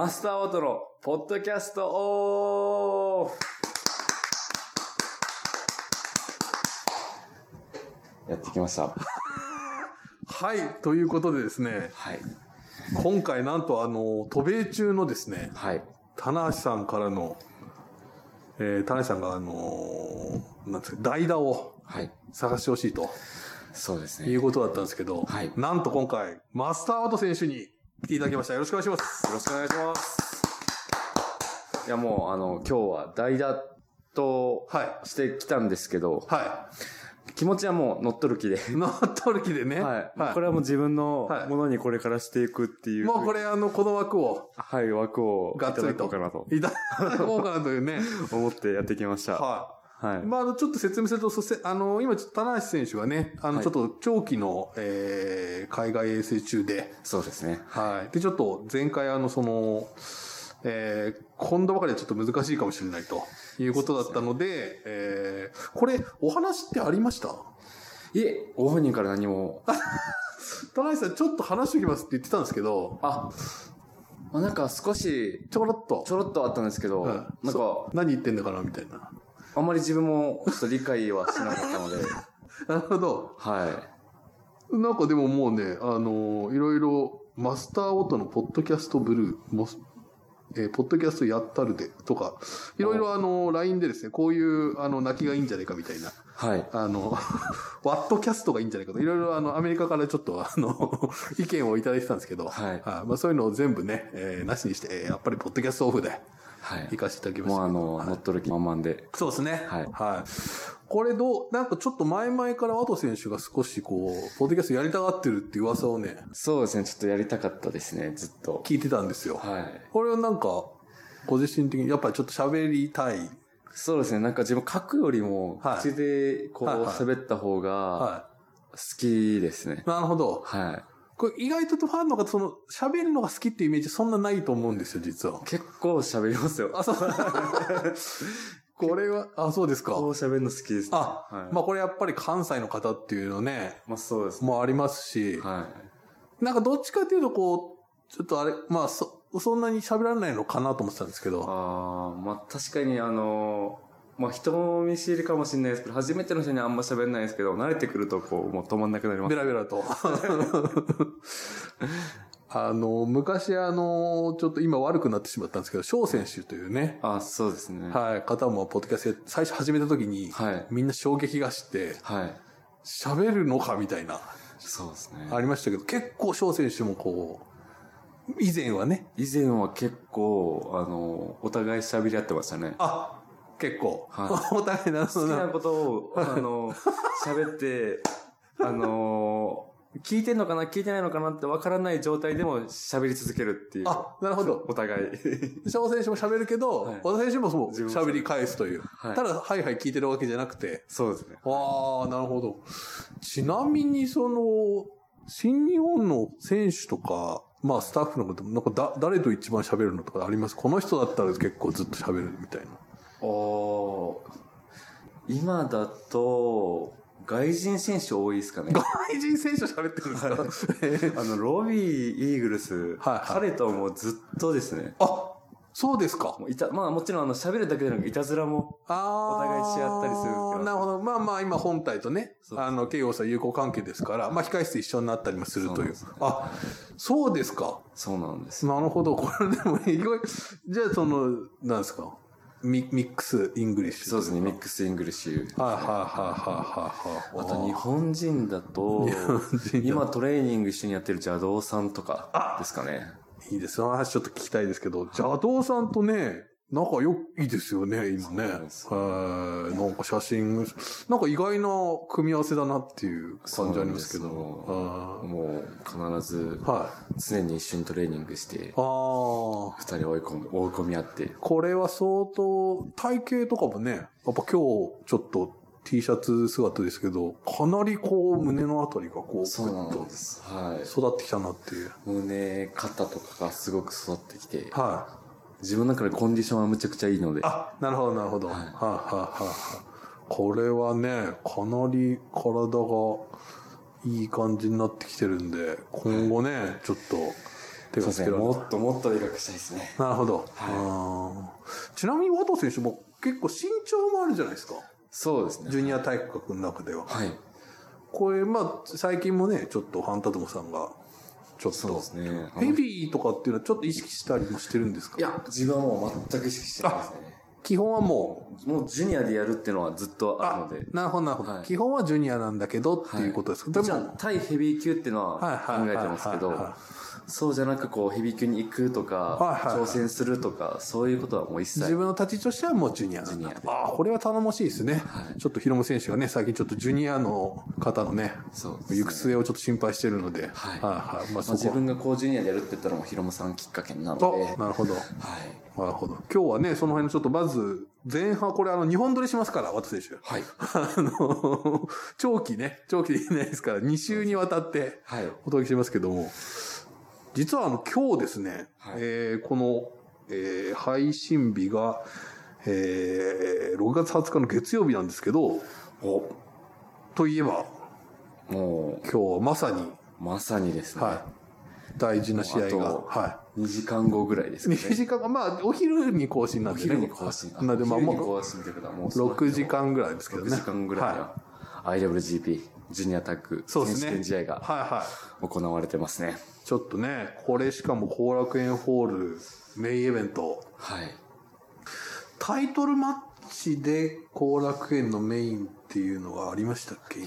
マスターオートのポッドキャストオフやってきました。はい。ということでですね、はい。今回なんとあの、渡米中のですね、はい。棚橋さんからの、えー、棚橋さんがあのーなんですか、代打をはい。探してほしいとそうですね。よいうことだったんですけど、はいなんと今回、マスターアウト選手に来ていただきました。よろしくお願いします。ろしくお願いします。いや、もう、あの、今日は代打とはい。してきたんですけど、は気持ちはもう乗っ取る気で。い。乗っ取る気でね。はい。はい。これはもう自分のはいものにこれからしていくっていう。もうこれあの、この枠を、はい、枠をいただがっつりと。こうかなといただこうかなというね。思ってやってきました。ははいい。。まあ、あの、ちょっと説明すると、そして、あの、今、棚橋選手はね、あの、はいちょっと長期の、えー、海外遠征中で、そうですね。はい。で、ちょっと前回あの、その、えー、今度ばかりはちょっと難しいかもしれないということだったので、えー、これ、お話ってありました？いえ、ご本人から何も。棚橋さん、ちょっと話しておきますって言ってたんですけど、あ、まあなんか少し、ちょろっとち。ょろっとあったんですけど、はいなんか、何言ってんだかなみたいな。あんまり自分もちょっと理解はしなかったので、なるほど。はい。なんかでももうね、あのいろいろ、マスターオートのポッドキャストブルー、えーポッドキャストやったるで、とか、いろいろあの、LINE でですね、こういう、あの、泣きがいいんじゃないかみたいな、はい。あの、ワットキャストがいいんじゃないかと、いろいろあの、アメリカからちょっとあの、意見をいただいてたんですけど、はい。まあそういうのを全部ね、えーなしにして、えーやっぱりポッドキャストオフではい行。かせていただきました。もうあの、はい乗っ取る気満々で。そうですね。はいはい。これどう、なんかちょっと前々からワト選手が少しこう、ポッドキャストやりたがってるって噂をね、そうですね、ちょっとやりたかったですね、ずっと。聞いてたんですよ。はい。これはなんか、ご自身的にやっぱりちょっと喋りたい。そうですね、なんか自分書くよりも、はい口でこう喋った方がは好きですね。い。なるほど。はい。これ意外とファンの方、その、喋るのが好きっていうイメージそんなないと思うんですよ、実は。結構喋りますよ。あ、そう。これは、あ、そうですか。こう喋るの好きですね。あ、はい。まあこれやっぱり関西の方っていうのね、まあそうですね。もありますし、はい。なんかどっちかっていうとこう、ちょっとあれ、まあそ、そんなに喋らないのかなと思ってたんですけど、ああ、まあ確かにあの、まあ人見知りかもしれないですけど、初めての人にはあんま喋んないですけど、慣れてくるとこう、もう止まんなくなります。ベラベラと。あの、昔あの、ちょっと今悪くなってしまったんですけど、翔選手というね、あそうですね。はい、方もポッドキャストや最初始めた時に、はい。みんな衝撃がして、はい。喋るのかみたいな、そうですね。ありましたけど、結構翔選手もこう、以前はね、以前は結構、あの、お互い喋り合ってましたね。あ、結構、は お互いな好きな。ことを、あの、喋って、あの、聞いてんのかな聞いてないのかなって分からない状態でも喋り続けるっていう。あ、なるほど。お互い。翔選手も喋るけど、はい和田選手もそう喋り返すという。はいただ、はいはい聞いてるわけじゃなくて、そうですね。ああ、なるほど。ちなみに、その、新日本の選手とか、まあスタッフのこと、なんかだ、誰と一番喋るのとかあります？この人だったら結構ずっと喋るみたいな。おー今だと、外人選手多いですかね。外人選手喋ってるんですか、あの、ロビー・イーグルス、はいはい彼ともうずっとですね。あ、そうですか。いた、まあもちろんあの、喋るだけでなく、いたずらも。お互いし合ったりするすけどなるほど。まあまあ、今本体とね、あの、慶応さん友好関係ですから、まあ控室一緒になったりもするという。そうねあ、そうですか。そうなんです。なるほど。これでも意外、じゃあその、なんですか？ミミックスイングリッシュ。そうですね、ミックス・イングリッシュ。はいはいはいはいはいはい。あと日本人だと日本人だ、と今トレーニング一緒にやってる邪道さんとかですかね。いいです。その話ちょっと聞きたいですけど、邪道さんとね、仲良いいですよね、今ね。はい。なんか写真、なんか意外な組み合わせだなっていう感じありますけど。もう必ずい。はい。常に一緒にトレーニングして、ああ。二人追い込む、追い込み合って。これは相当、体型とかもね、やっぱ今日ちょっと T シャツ姿ですけど、かなりこう胸のあたりがこう、そうなんです。はと育ってきたなっていう。い。胸、肩とかがすごく育ってきて、はい。自分の中でコンディションはむちゃくちゃいいので、あ、なるほど、なるほど。はい、はい、はい、はい。これはね、かなり体がいい感じになってきてるんで、今後ね、ちょっと、手。がつけられる。もっともっとでかくしたいですね。なるほど。はいあーちなみにワト選手も結構身長もあるじゃないですか。そうですね。ジュニア体育学の中では。はい。これ、まあ、最近もね、ちょっとハンタトモさんが、ちょっとそうで、すね。ヘビーとかっていうのはちょっと意識したりもしてるんですか？いや、自分はもう全く意識してないですね。基本はもう、もうジュニアでやるっていうのはずっとあるので。なるほど、なるほど、はい。基本はジュニアなんだけどっていうことですか、もちでも、ろん対ヘビー級っていうのはいは考えてますけどはいはいはいは、そうじゃなくこうヘビー級に行くとか、はいはいはい。挑戦するとか、そういうことはもう一切。自分の立ちとしてはもうジュニア。ジュニアで。ああ、これは頼もしいですね。はい。ちょっとヒロム選手がね、最近ちょっとジュニアの方のね、そうね。行く末をちょっと心配してるので、はい。はいはい。まあ自分がこうジュニアでやるって言ったのもヒロムさんきっかけなので、あ、なるほど。はい。なるほど。今日はね、その辺のちょっとまず、前半、これあの、日本撮りしますから、渡選手。はい。あの、長期ね、長期でいないですから、2週にわたってはい。お届けしますけども、実はあの、今日ですね、はいえーこの、えー配信日が、えー6月20日の月曜日なんですけど、お、といえば、も今日はまさに、う、まさにですね。はい、大事な試合が、は2時間後ぐらいですね。2時間、まあ、お昼に更新なんおでね。昼に更新。なんで、まあ、もう、更新ということはもうその6時間ぐらいですけどね。6時間ぐらいにはは、IWGP、ジュニアタッグ、そうで試合がはいはい。行われてますね。ちょっとね、これしかも後楽園ホールメインイベント。はい。タイトルマッチで後楽園のメインっていうのはありましたっけ？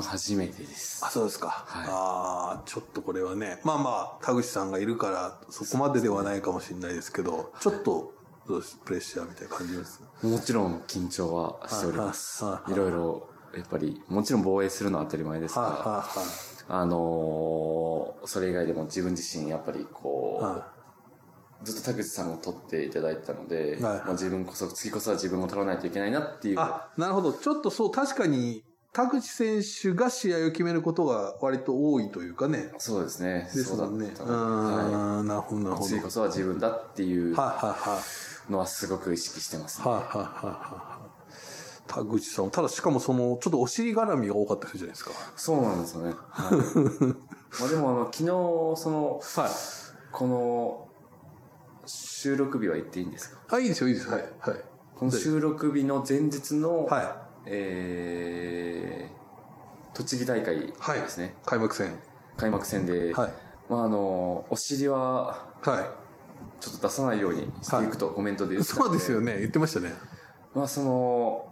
初めてです。あ、そうですか。はいああ、ちょっとこれはね、まあまあ、田口さんがいるから、そこまでではないかもしれないですけど、ちょっと、どうです？プレッシャーみたいな感じです？もちろん緊張はしております。はいろいろ、やっぱり、もちろん防衛するのは当たり前ですはいが、はあのーそれ以外でも自分自身やっぱりこう、ずっと田口さんを取っていただいてたので、はいまあ、自分こそ、次こそは自分も取らないといけないなっていう。い。あ、なるほど。ちょっとそう、確かに、田口選手が試合を決めることが割と多いというかね。そうですね。ですもんね。そううだったはん、なるほど、なるい。ほど。次こそは自分だっていう。のはすごく意識してますね。はいはいはいはい。田口さん、ただしかもその、ちょっとお尻絡みが多かったじゃないですか。そうなんですよね。はい、まあでもあの、昨日、その、はい。この、収録日は言っていいんですか？あ、いいですよ、いいです。はい。はい。この収録日の前日の、はえー、栃木大会ですね。い。開幕戦。開幕戦で、はい。まああの、お尻ははちょっと出さないようにしていくとコメントで言い。ってたのそうですよね。言ってましたね。まあその、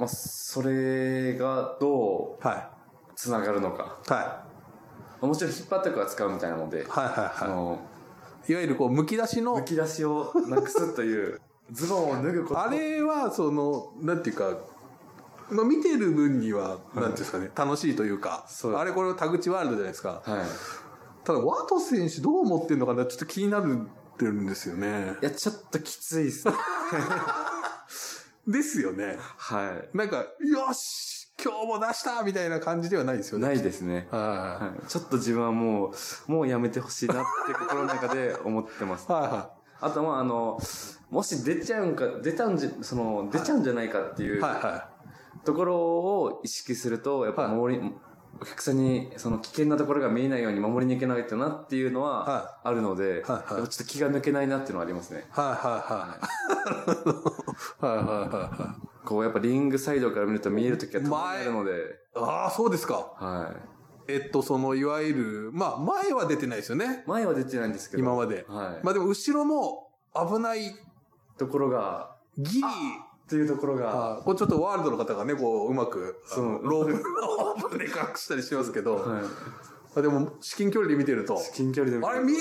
まあそれがどうはつながるのか。い。はまあもちろん引っ張ったくは使うみたいなので、い。はいはいはその、い。いわゆるこう、剥き出しのむ、き出しをなくすという、ズボンを脱ぐこと。あれは、その、なんていうか、まあ、見てる分には、なんていうんですかね、楽しいというか、あれこれ田口ワールドじゃないですか。はい。ただ、ワト選手どう思ってるのかな、ちょっと気になるってるんですよねい。や、ちょっときついですね。ですよね。はなんか、よし今日も出したみたいな感じではないですよい。ね。ないですね。ははい。ちょっと自分はもう、もうやめてほしいなって心の中で思ってますい。。はいはあと、まあ、あの、もし出ちゃうんか、出たんじゃ、その、出ちゃうんじゃないかっていい。うはいはところを意識すると、やっぱ守り、お客さんにその危険なところが見えないように守りにいけないとなっていうのははあるので、はいはいやっぱちょっと気が抜けないなっていうのはありますね。い。はいはいはい。はい はいはいはい。こうやっぱリングサイドから見ると見えるときはたまにあるので、ああ、そうですか。はい。えっと、その、いわゆる、まあ、前は出てないですよね。前は出てないんですけど、今まで。はい。まあでも、後ろも危ない、ところが、ギリ、っていうところが、あこれちょっとワールドの方がね、こう、うまく、そうロープ、ロープで隠したりしますけど、はい。あでも、至近距離で見てると、近距離で見てあれ、み、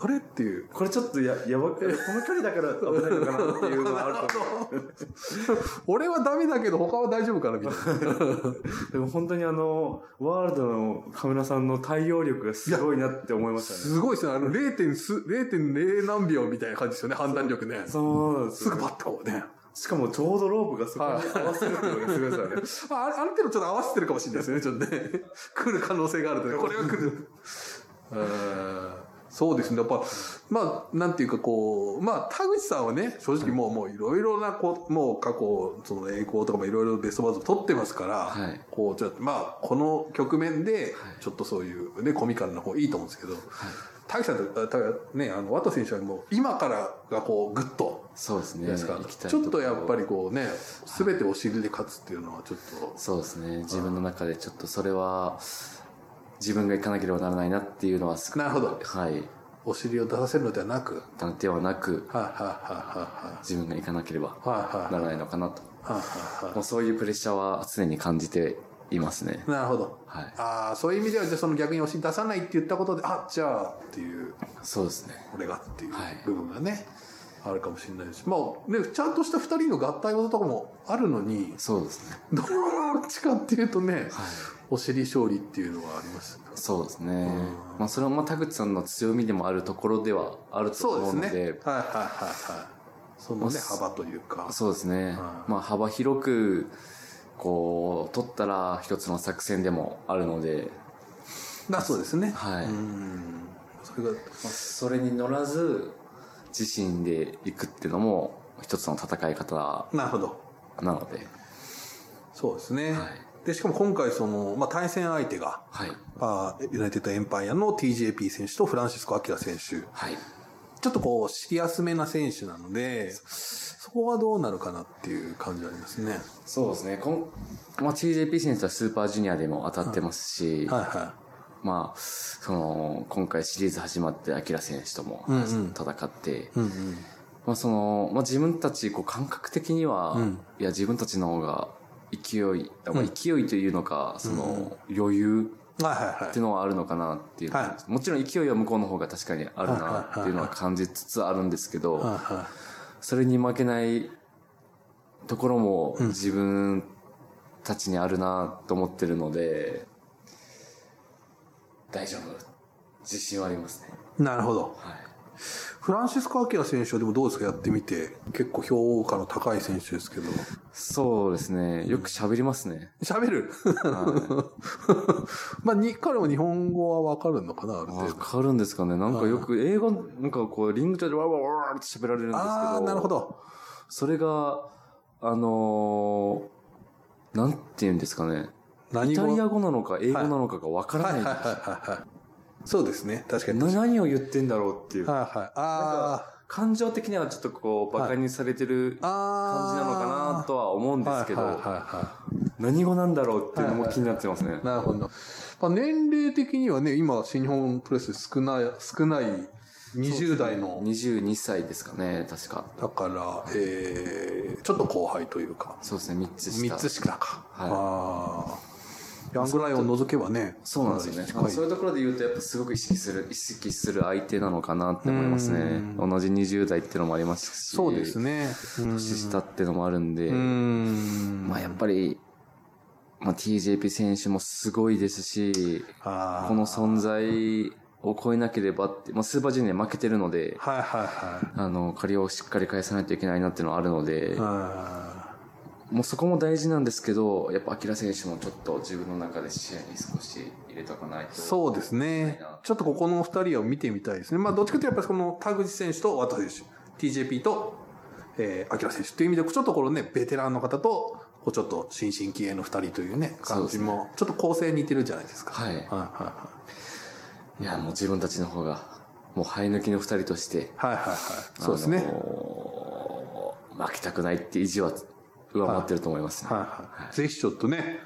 あれ？っていう。これちょっとや、やばく、この距離だから危ないのかなっていうのがあると思う。俺はダメだけど、他は大丈夫かなみたいな。でも本当にあの、ワールドのカメラさんの対応力がすごいなって思いましたね。すごいですね。あの、0. す0.0何秒みたいな感じですよね、判断力ね。そうなんですぐパッとこうね。しかもちょうどロープがそこに合わせるっていうのがすごいですよね。あある程度ちょっと合わせてるかもしれないですよね、ちょっとね。来る可能性があるとね。これは来る。うんそうですね。やっぱ、まあ、なんていうかこう、まあ、田口さんはね、正直もう、もういろいろな、こう、もう過去、その栄光とかもいろいろベストバズ取ってますから、はいこう、ちょっと、まあ、この局面で、ちょっとそういうね、コミカルな方いいと思うんですけど、田口さんと、たね、あの、ワト選手はもう、今からがこう、ぐっと、そうですね。ですかちょっとやっぱり。りこうね、すべてお尻で勝つっていうのはちょっと、そうですね。自分の中でちょっとそれは、自分が行かなければならないなっていうのはすなるほど。はい。お尻を出させるのではなく、ではなく、はいはいは自分が行かなければいはいはい。はいはいならないのかなと。そういうプレッシャーは常に感じていますねい。。なるほど。はい。ああ、そういう意味では、じゃあその逆にお尻出さないって言ったことで、あ、じゃあっていう、そうですね。俺がっていうはい部分がね、あるかもしれないし、まあね、ちゃんとした二人の合体技とかもあるのに、そうですね。どっちかっていうとね、はい。お尻勝利っていうのはあります。そうですね。まあそれはまあ田口さんの強みでもあるところではあるとそうですね。思うので、はいはいはいはい。そのね、まあ幅というか。そうですね。はいまあ幅広く、こう、取ったら一つの作戦でもあるので、だそうですね。はい。うん。それが、まあそれに乗らず、自身で行くっていうのも一つの戦い方なるほど。なので、そうですね。はい。で、しかも今回その、まあ、対戦相手が、はい。あーユナイテッドエンパイアの TJP 選手とフランシスコ・アキラ選手。はい。ちょっとこう、シリアスめな選手なので、そこはどうなるかなっていう感じはありますね。そうですね。こんまあ、TJP 選手はスーパージュニアでも当たってますし、はいはまあ、その、今回シリーズ始まって、アキラ選手ともうんうん戦って、い。うんうん。まあその、まあ自分たち、こう感覚的には、うんいや自分たちの方が勢い、まあ、勢いというのか、その、余裕っていうのはあるのかなっていう、はもちろん勢いは向こうの方が確かにあるなっていうのは感じつつあるんですけど、それに負けないところもうん自分たちにあるなと思ってるので、大丈夫。自信はありますね。い。なるほど。はい。フランシスコ・アキラ選手はでもどうですか？やってみて。結構評価の高い選手ですけど。そうですね。よく喋りますね。喋る？は まあ、に、彼も日本語はわかるのかなある程わ度。かるんですかね。なんかよく英語、なんかこう、リング上でわーわーわーって喋られるんですけど。ああ、なるほ。ど。それが、あのー、なんて言うんですかね。イタリア語なのか英語なのかがわからないい。ははいはいはいはい。そうですね。確かに。何を言ってんだろうっていう。はい。あ感情的にはちょっとこう、馬鹿にされてるあ。感じなのかなとは思うんですけど、はいはいはいは何語なんだろうっていうのも気になってますねい。。なるほど。まあ、年齢的にはね、今、新日本プロレス少ない、少ない20代の、22歳ですかね、確か。だから、えー、ちょっと後輩というか、そうですね、3つ下。3つ下か。はいああ。ヤングライオンを除けばね。そうなんですよね。いそういうところで言うと、やっぱすごく意識する、意識する相手なのかなって思いますねう。同じ20代っていうのもありますし、そうですね。年下っていうのもあるんで、うん。まあやっぱり、まあ TJP 選手もすごいですし、この存在を超えなければって、まあスーパージュニア負けてるので、はいはいはい。あの、借りをしっかり返さないといけないなっていうのはあるので、あもうそこも大事なんですけど、やっぱアキラ選手もちょっと自分の中で視野に少し入れとかないと。ーそうですね。ちょっとここの二人を見てみたいですね。まあ、どっちかというとやっぱりこの田口選手と渡選手、TJP と、えー、アキラ選手っていう意味で、ちょっとこのね、ベテランの方と、こうちょっと新進気鋭の二人というね、感じも、ちょっと構成似てるじゃないですか。はいはいはいや、もう自分たちの方が、もう生え抜きの二人として、はい。はいはいはい。そうですね。あのー負けたくないって意地は上回ってると思いますね。はいはい。ぜひちょっとね、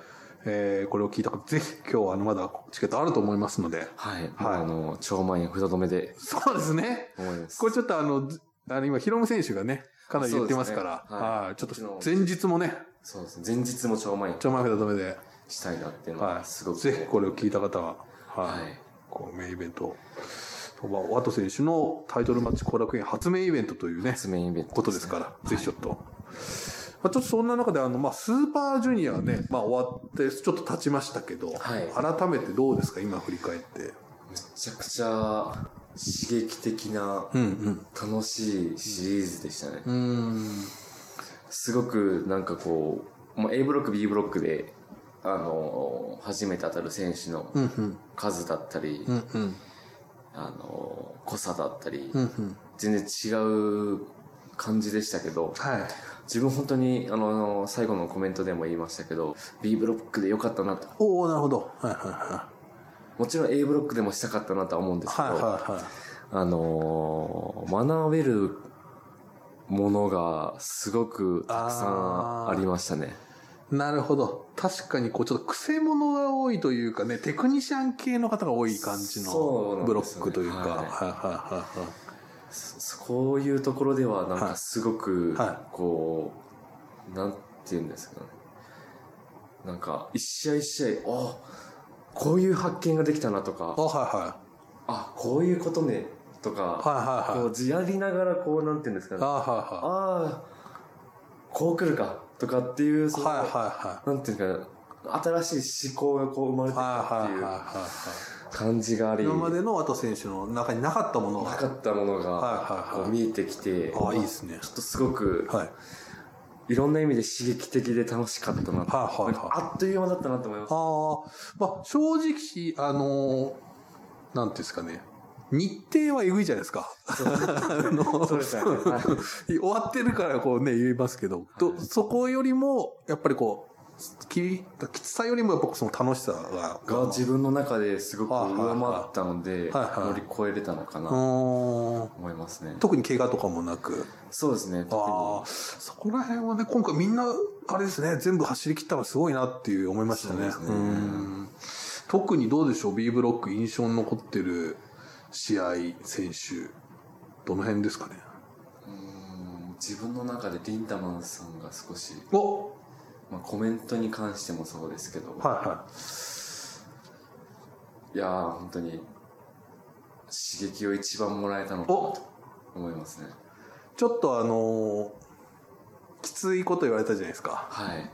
えー、これを聞いた方、ぜひ今日はあの、まだチケットあると思いますので。はい。はいあの、超万円札止めでそうですね。思います。これちょっとあの、ずあの今、ヒロム選手がね、かなり言ってますから、ねはいはい。ちょっと前日もね、そうですね。前日も超万円ちょまふだ止めで、したいなっていうのは。はいすごく。ぜひこれを聞いた方は、はい。はいこう、メインイベント。まあワト選手のタイトルマッチ後楽園初メイベントというね、発明イベント、ことですから、ぜひちょっと。まあ、ちょっとそんな中で、あの、まあ、スーパージュニアね、まあ、終わって、ちょっと経ちましたけど、はい改めてどうですか、今振り返って。めちゃくちゃ刺激的な、うん楽しいシリーズでしたね。うん。うん。すごくなんかこう、まあ、A ブロック、B ブロックで、あの、初めて当たる選手の。数だったり、うんうん。あの、濃さだったり、うんうん。全然違う感じでしたけど、はい。自分本当に、あの、最後のコメントでも言いましたけど、B ブロックで良かったなと。おおなるほど。はいはいはもちろん A ブロックでもしたかったなとは思うんですけど、はいはいはい。あのー学べるものがすごくたくさんありましたね。なるほど。確かに、こう、ちょっと癖者が多いというかね、テクニシャン系の方が多い感じのブロックというか。はいはいはいはそこういうところではなんかすごくはこう、なんて言うんですかねなんか一試合一試合あこういう発見ができたなといはい。かあ、はいはい。あこういうことねとか、はいはいはい。こうやりながらこうなんて言うんですかねあ、あはあこう来るかとかっていうそのいはい。はいはなんていうんですかね新しい思考がこう生まれい。てきたはいはいはいっていうは感じがあい。り今までの渡選手の中になかったものが。なかったものはいが見えてきて、あ、いいですねち。ょっとすごくはい。いろんな意味で刺激的で楽しかったな。はいはいはいあっという間だったなと思います。ああ、まあ、正直、あのーなんていうんですかね。日程はえぐいじゃないですか。そうですね。はい 終わってるからこうね、言いますけど、とそこよりも、やっぱりこう、ききつさよりもやっぱその楽しさが。が自分の中ですごく上回ったので、乗り越えれたのかなうと思いますね。特に怪我とかもなく。そうですね。ああ、そこら辺はね、今回みんな、あれですね、全部走り切ったのすごいなっていう思いましたね。ねん特にどうでしょう、B ブロック印象に残ってる試合、選手、どの辺ですかね？自分の中でリンダマンさんが少し、おまあ、コメントに関してもそうですけど、はいはい。いやー本当に刺激を一番もらえたのかなおと思いますね。ちょっとあのーきついこと言われたじゃないですか。はい。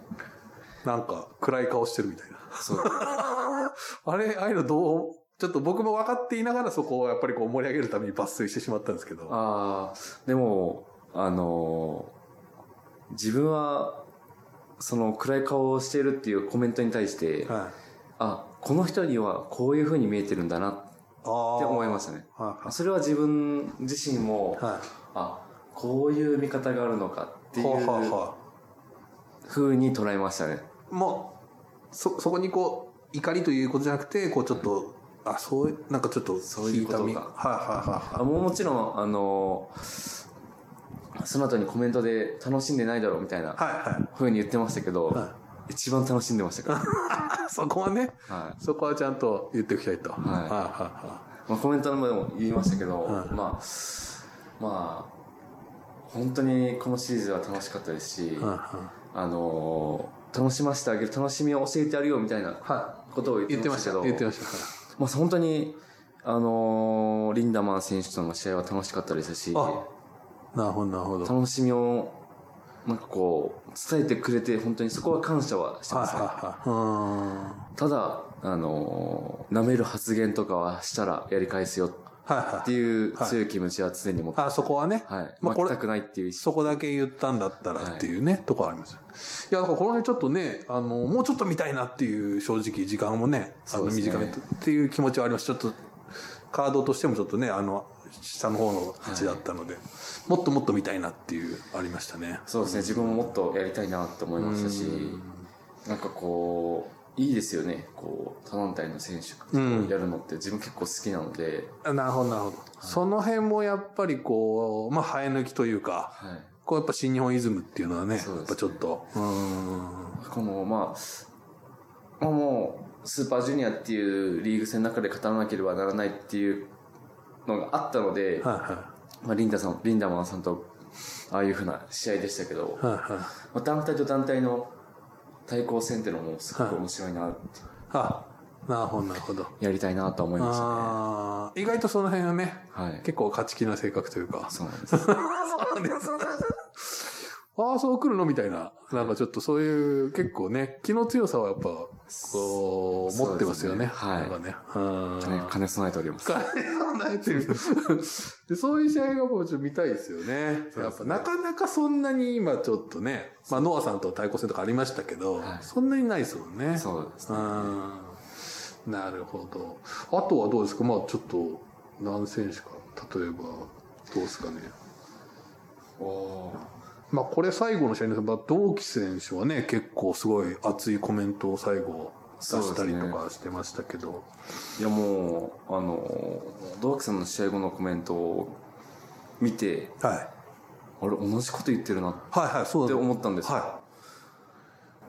なんか、暗い顔してるみたいな。そう。あれ、ああいうのどう？ちょっと僕も分かっていながらそこをやっぱりこう盛り上げるために抜粋してしまったんですけど。ああ、でも、あのー自分は、その暗い顔をしているっていうコメントに対して、はい。あ、この人にはこういう風に見えてるんだなって。思いましたね。はいそれは自分自身も、はあ、こういう見方があるのかってい。うは風に捉えましたね。あ。もう、そ、そこにこう、怒りということじゃなくて、こうちょっと、あ、そういう、なんかちょっとそういうことかはいはいはいあもうもちろん、あのーその後にコメントで楽しんでないだろうみたいなはい。はいはい。風に言ってましたけど、は一番楽しんでましたか そこはね、ら。はい。そこはちゃんと言っておきたいと。はいいはいはまあ、コメントでも言いましたけど、はいまあ、まあ、本当にこのシリーズは楽しかったですし、あのー楽しませてあげる、楽しみを教えてやるよみたいなことをい。言っててましたけど、言ってました。まあ、本当に、あのーリンダマン選手との試合は楽しかったですし、あなるほど、なるほど。楽しみを、なんかこう、伝えてくれて、本当にそこは感謝はしてはいますね。はいはい。ただ、あのー舐める発言とかはしたらやり返すよっ。ていう強い気持ちは常に持ってあ、そこはね。はい。まあこれたくないっていう。そこだけ言ったんだったらっていうね、とこあります。いや、だからこの辺ちょっとね、あの、もうちょっと見たいなっていう正直時間もね、あの、短めっていう気持ちはあります。ちょっと、カードとしてもちょっとね、あの、下の方の位置だったので、もっともっと見たいなっていう、ありましたね。そうですね。自分ももっとやりたいなって思いましたし、なんかこう、いいですよね。こう、他団体の選手やるのって自分結構好きなので、あなるほど、なるほど。その辺もやっぱりこう、まあ、生え抜きというか、はい。こうやっぱ新日本イズムっていうのはね、ねやっぱちょっと、うん。この、まあ、まあもう、スーパージュニアっていうリーグ戦の中で勝たなければならないっていうのがあったので、はいはまあ、リンダさん、リンダマンさんと、ああいうふうな試合でしたけど、い。はいはい。まあ、団体と団体の対抗戦っていうのもすごく面白いなって、あ、なるほど、なるほど。やりたいなと思いましたね。意外とその辺はね、はい。結構勝ち気な性格というか。そうなんです。ああ、そう来るの？みたいな。なんかちょっとそういう、結構ね、気の強さはやっぱ、こう、持ってますよね。ねはいなんかね。うん。ね兼ね備えております。金がないっていうでそういう試合がもうちょっと見たいですよね。やっぱなかなかそんなに今ちょっとね、まあノアさんと対抗戦とかありましたけど、はいそんなにないですもんね。そうですね。うんなるほど。あとはどうですか？まあちょっと何選手か、例えば、どうですかね。おーまあこれ最後の試合ですが、まあ同期選手はね、結構すごい熱いコメントを最後出したりとかしてましたけど。いやもう、あの、同期さんの試合後のコメントを見て、はい。あれ、同じこと言ってるなっはいはい、そうてだ思ったんですよ。はい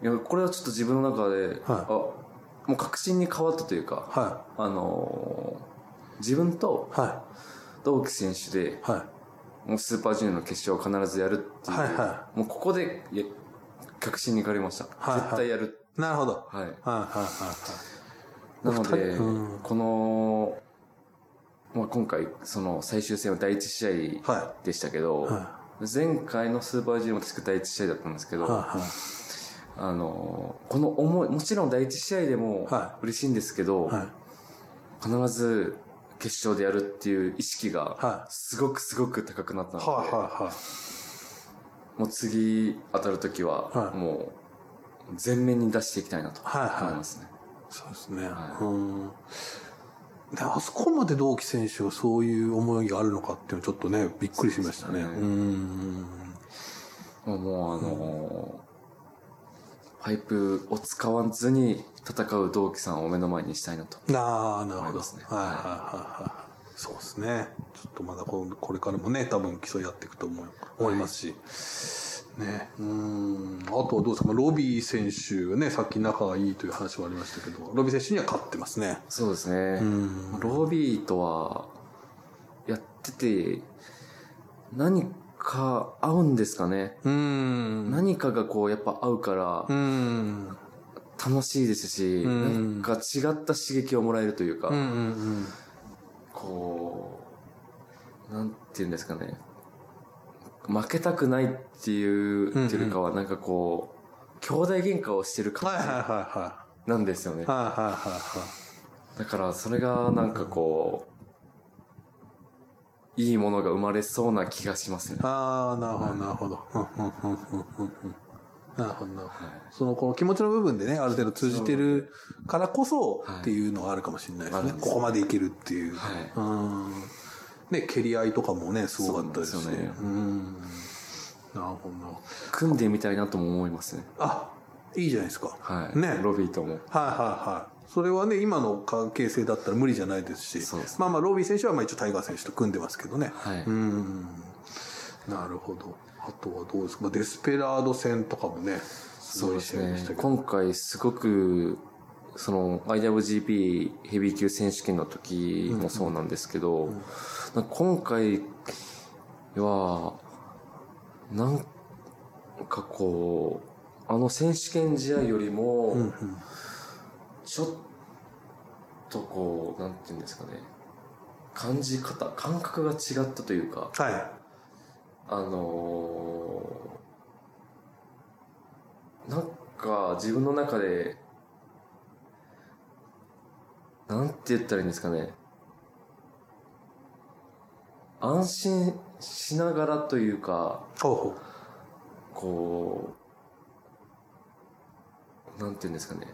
や、これはちょっと自分の中で、あ、もう確信に変わったというか、い。はあの、自分とい。は同期選手で、い。はい。もうスーパージュニアの決勝を必ずやるっていう、はいはもうここでいや確信に変わりました。はいはい絶対やる。なるほど。はい。はいはいはいなので、うんこの、まあ、今回、その最終戦は第一試合はでしたけど、は前回のスーパージュニアも確か第一試合だったんですけい。ど、はいはい。あの、この思い、もちろん第一試合でもは嬉しいんですけど、はい。必ず決勝でやるっていう意識がは、すごくすごく高くなったので、はいはいはい。もう次当たるときはは、いもう、全面に出していきたいなとはいはい思いますね。そうですね。はうん。であそこまで同期選手がそういう思いがあるのかっていうのはちょっとね、びっくりしましたね。そうねうん。もうあのーパイプを使わずに戦う同期さんを目の前にしたいなと。ああ、なるほど。はいはいはいはい。そうですね。ちょっとまだここれからもね、多分競い合っていくと思い思いますし。ね。うん。あとはどうですか、まあロビー選手がね、さっき仲がいいという話もありましたけど、ロビー選手には勝ってますね。そうですね。んロビーとは、やってて、何か合うんですかね。うん。何かがこう、やっぱ合うからうん。楽しいですし、うんなんか違った刺激をもらえるというか、うんうんうん。こう、なんて言うんですかね。負けたくないっていう、うんうんっていうかは、なんかこう、兄弟喧嘩をしてる感はじなんですよね。だから、それがなんかこう、いいものが生まれそうな気がしますね。ああ、なるほど、なるほど。なるほど、なるほど。はいその、この気持ちの部分でね、ある程度通じてるからこそはいっていうのはあるかもしれないですね。ここまでいけるっていう。はいうん。ね、蹴り合いとかもね、すごかったですよねうん。なるほどな。組んでみたいなとも思いますね。あ、いいじゃないですか。はい。ねロビーとも。はいはいはい。それはね、今の関係性だったら無理じゃないですし。すねまあまあ、ロビー選手はまあ一応タイガー選手と組んでますけどね。はい。うん。なるほど。あとはどうですか、まあ、デスペラード戦とかもね、そうですね。今回すごく、その IWGP ヘビー級選手権の時もそうなんですけど、なんか今回は、なんかこう、あの選手権試合よりも、うんうんちょっとこう、なんていうんですかね、感じ方、感覚が違ったというか、はい。あのーなんか自分の中で、なんて言ったらいいんですかね。安心しながらというか、ほうほう。こう、なんて言うんですかね。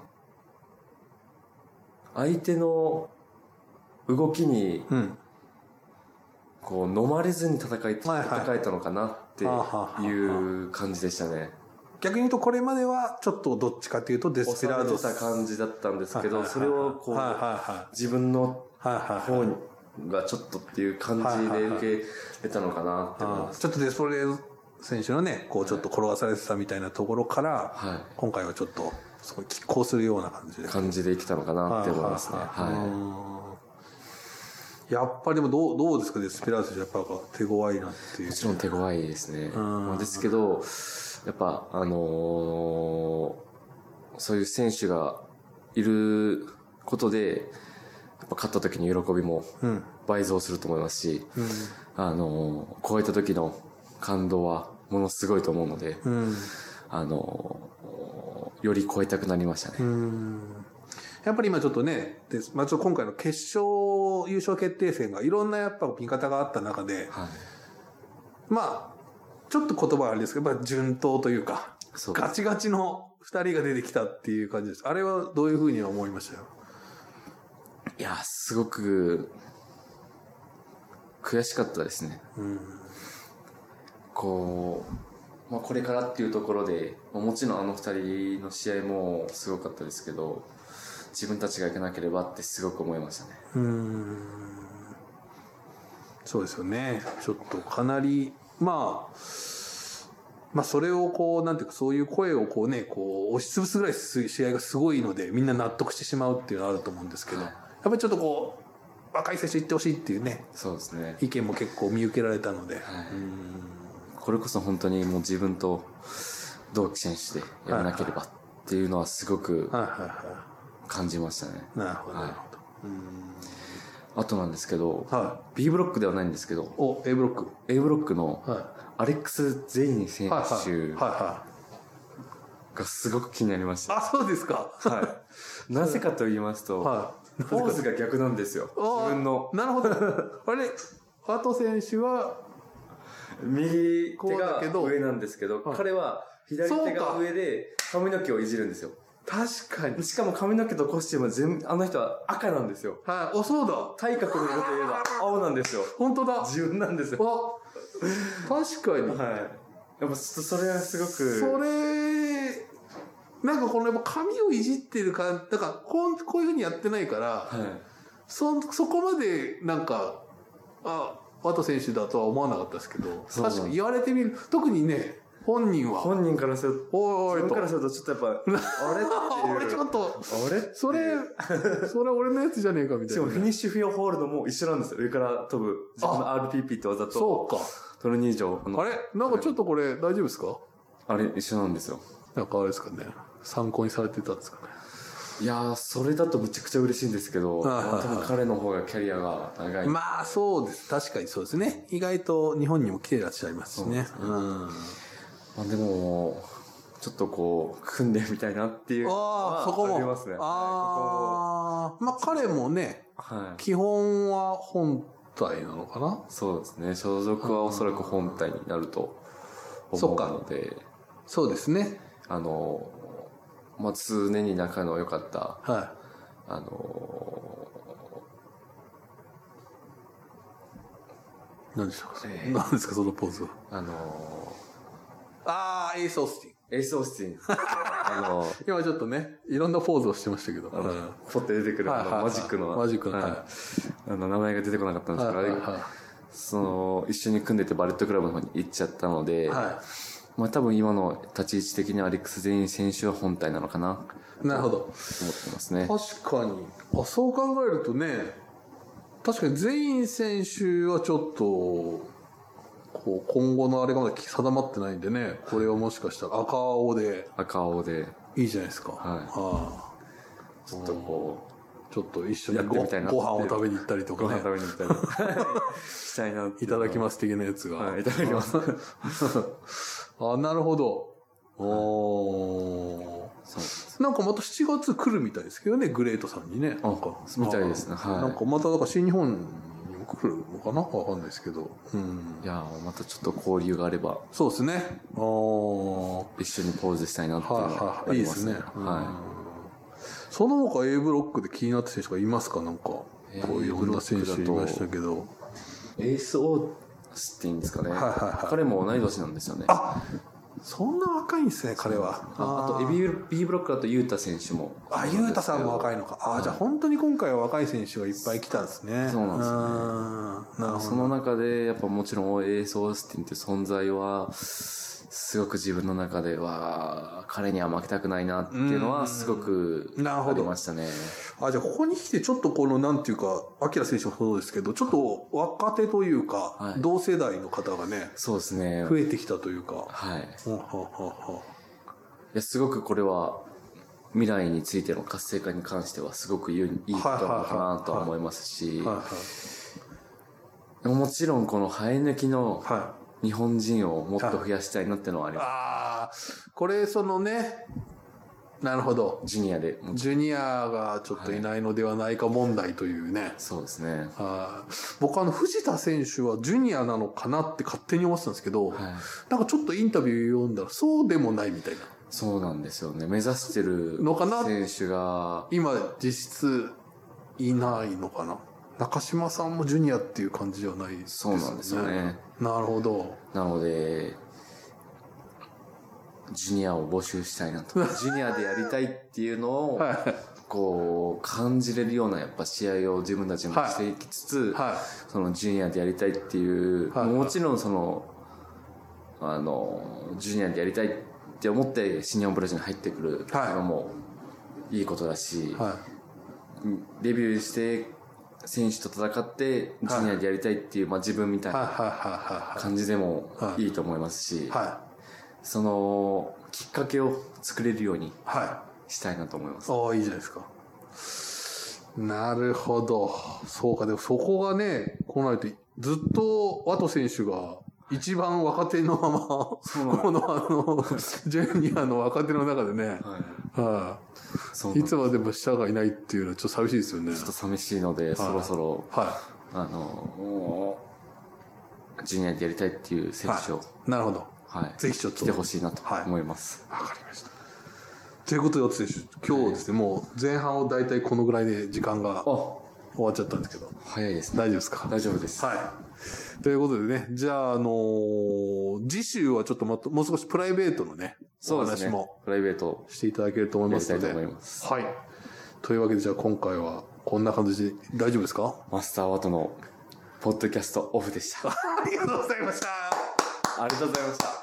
相手の動きに、うん。こう、飲まれずに戦い、戦えたのかなっていう感じでしたね。逆に言うと、これまでは、ちょっとどっちかというと、デスペラードてた感じだったんですけど、それをこう、自分の。方がちょっとっていう感じで受けたのかなって思います。ちょっとデスポレー選手のね、こうちょっと転がされてたみたいなところから、は今回はちょっと、そこに拮抗するような感じで。い。感じできたのかなって思いますね。はいはいはいはうんやっぱりでもどう、どうですかデスペラード選手やっぱ手強いなっていい。う。もちろん手強いですね。んまあですけど、やっぱ、あのーそういう選手がいることで、やっぱ勝った時の喜びもうん。倍増すると思いますし、うん。あのー超えた時の感動はものすごいと思うので、うん。あのーより超えたくなりましたね。うんやっぱり今ちょっとね、でまあ、ちょっと今回の決勝優勝決定戦がいろんなやっぱ見方があった中で、はい。まあ、ちょっと言葉はあれですけど、やっぱ順当というか、そうガチガチの二人が出てきたっていう感じです。あれはどういうふうに思いましたよ？いや、すごく、悔しかったですね。うん。こう、まあ、これからっていうところで、まあもちろんあの二人の試合もすごかったですけど、自分たちがいけなければってすごく思いましたね。うーんそうですよね。ちょっとかなり、まあ、まあそれをこう、なんていうかそういう声をこうね、こう押しつぶすぐらいす試合がすごいので、みんな納得してしまうっていうのはあると思うんですけど、はいやっぱりちょっとこう、若い選手行ってほしいっていうね、そうですね。意見も結構見受けられたので。はいこれこそ本当にもう自分と同期選手でやらなければっていうのはすごく感じましたね。い。なるほど、はい。あとなんですけど、は B ブロックではないんですけど、い。お、A ブロック。A ブロックのはアレックス・ゼイン選。手がすごく気になりましい。た。あ、そうですか。はい。なぜかと言いますと、はい。ポーズが逆なんですよ。あ自分の。なるほど。あれ、ハト選手は、右手が上なんですけど、はい彼は左手が上で髪の毛をいじるんですよ。確かに。しかも髪の毛とコスチュームは全部、あの人は赤なんですよ。はい。お、そうだ。体格の色といえば青なんですよ。本当だ。自分なんですよ。あ、確かに。はい。やっぱそれはすごく。それ、なんかこのやっぱ髪をいじってるか、だからこうこういうふうにやってないから、はい。そ、そこまでなんか、あ、ワト選手だとは思わなかったですけど、確かに言われてみる、特にね、本人は、本人からすると、おいおいか。らするとちょっとやっぱ、あれっていう。俺ちょっと、あれそれ、それ俺のやつじゃねえかみたいなね。しかもフィニッシュフィアホールドも一緒なんですよ。上から飛ぶ。自分の RPP って技と、そうか。トルニージョ。あれ？なんかちょっとこれ大丈夫ですか？あれ一緒なんですよ。なんかあれですかね。参考にされてたんですかね。いやー、それだとむちゃくちゃ嬉しいんですけど、多分彼の方がキャリアが長い。まあそうです。確かにそうですね。意外と日本にも来てらっしゃいますしね。うん。まあでも、ちょっとこう、組んでみたいなっていうああ、そこも。ありますね。ああ、まあ彼もね、はい。基本は本体なのかな？そうですね。所属はおそらく本体になると思うので、そうですね。あの、まあ常に仲の良かった、はあの、い。何でしょうか、えー何ですか、そのポーズは。あの、ああ、エイス・オースティン。エース・オースティン。あの、今ちょっとね、いろんなポーズをしてましたけど。ポッて出てくる、あの、マジックの。マジックの、はいはあの、名前が出てこなかったんい。ですけど、あれはいはその、一緒に組んでてバレットクラブの方に行っちゃったので、い。はまあ多分今の立ち位置的にはアレックス・ゼイン選手は本体なのかな、い。なるほど。と思ってますね。確かに。あ、そう考えるとね、確かに全員選手はちょっと、こう、今後のあれがまだ定まってないんでね、これはもしかしたら赤青で赤青で、いいじゃないですか。はいあちょっとこちょっと一緒にごみたいなご飯を食べに行ったりとう、ごかね飯食。べに行ったり したいないただきす。ます的なやつが。はい、いただきます。あ、なるほど。おーそうなんかまた7月来るみたいですけどね、グレートさんにね。なんか。みたいですねはいなんかまた、だから新日本にも来るのかな？わかんないですけど。うん。いやーまたちょっと交流があれば、そうですね。あー。一緒にポーズしたいなっていうのはいははい。いいでありますすね。。はその他 A ブロックで気になった選手がいますか？なんか。こういろんな選手いましたけど。い。エース・オースっていいんですかね。はいはいはい彼も同い年なんですよね。あそんな若いんですね、彼は。ああと、ー B, B ブロックだとユータ選手も。あ、ゆうたさんも若いのか。あ、じゃあ本当に今回は若い選手がいっぱい来たんですね。そうなんですよね。その中で、やっぱもちろんエース・オースティンっていう存在は、すごく自分の中では、彼には負けたくないなっていうのは、すごくあなるほどりましたね。あ、じゃあここに来てちょっとこの、なんていうか、アキラ選手もそうですけど、ちょっと若手というか、はい同世代の方がね、そうですね。増えてきたというか。はい。いほうほうほうほや、すごくこれは、未来についての活性化に関しては、すごくいいいいことなのかなとは思いますしもちろんこの生え抜きのはい。はい。日本人をもっと増やしたいなってのはあります。ああ、これそのね、なるほど。ジュニアで。ジュニアがちょっといないのではないか問題というね。そうですね。はい僕あの藤田選手はジュニアなのかなって勝手に思ってたんですけど、はい。なんかちょっとインタビュー読んだらそうでもないみたいな。そうなんですよね。目指してるのかな？選手が、今実質いないのかな？中島さんもジュニアっていう感じではないですそうなんですよね。なるほど。なので、ジュニアを募集したいなと。ジュニアでやりたいっていうのを、はい。こう、感じれるようなやっぱ試合を自分たちもしていきつつ、はそのジュニアでやりたいっていう、はいもちろんその、あの、ジュニアでやりたいって思って新日本プロレスに入ってくるのもいいことだし、い。はデビューして選手と戦ってジュニアでやりたいっていう、まあ自分みたい。な。感じでもはいいいと思いますし、はそのきっかけを作れるようにしたいなと思います。い。ああ、いいじゃないですか。なるほど。そうか、でもそこがね、こうなると、ずっとワト選手が一番若手のまま、このあの、ジュニアの若手の中でね、はいはい。いつまでも下がいないっていうのはちょっと寂しいですよね。ちょっと寂しいので、そろそろ、はあの、ジュニアでやりたいっていう選手を、い。なるほど。はい。ぜひちょっと来てほしいなとはい思います。わかりました。ということで、選手、今日ですね、もう前半を大体このぐらいで時間があ、終わっちゃったんですけど、早いですね。大丈夫ですか？大丈夫です。はい。ということでね、じゃあ、あのー次週はちょっとまたもう少しプライベートのね、そうですねお話も。プライベートしていただけると思いますので。たいと思います。はい。というわけで、じゃあ今回はこんな感じで大丈夫ですか？マスターワトのポッドキャストオフでした。ありがとうございました。ありがとうございました。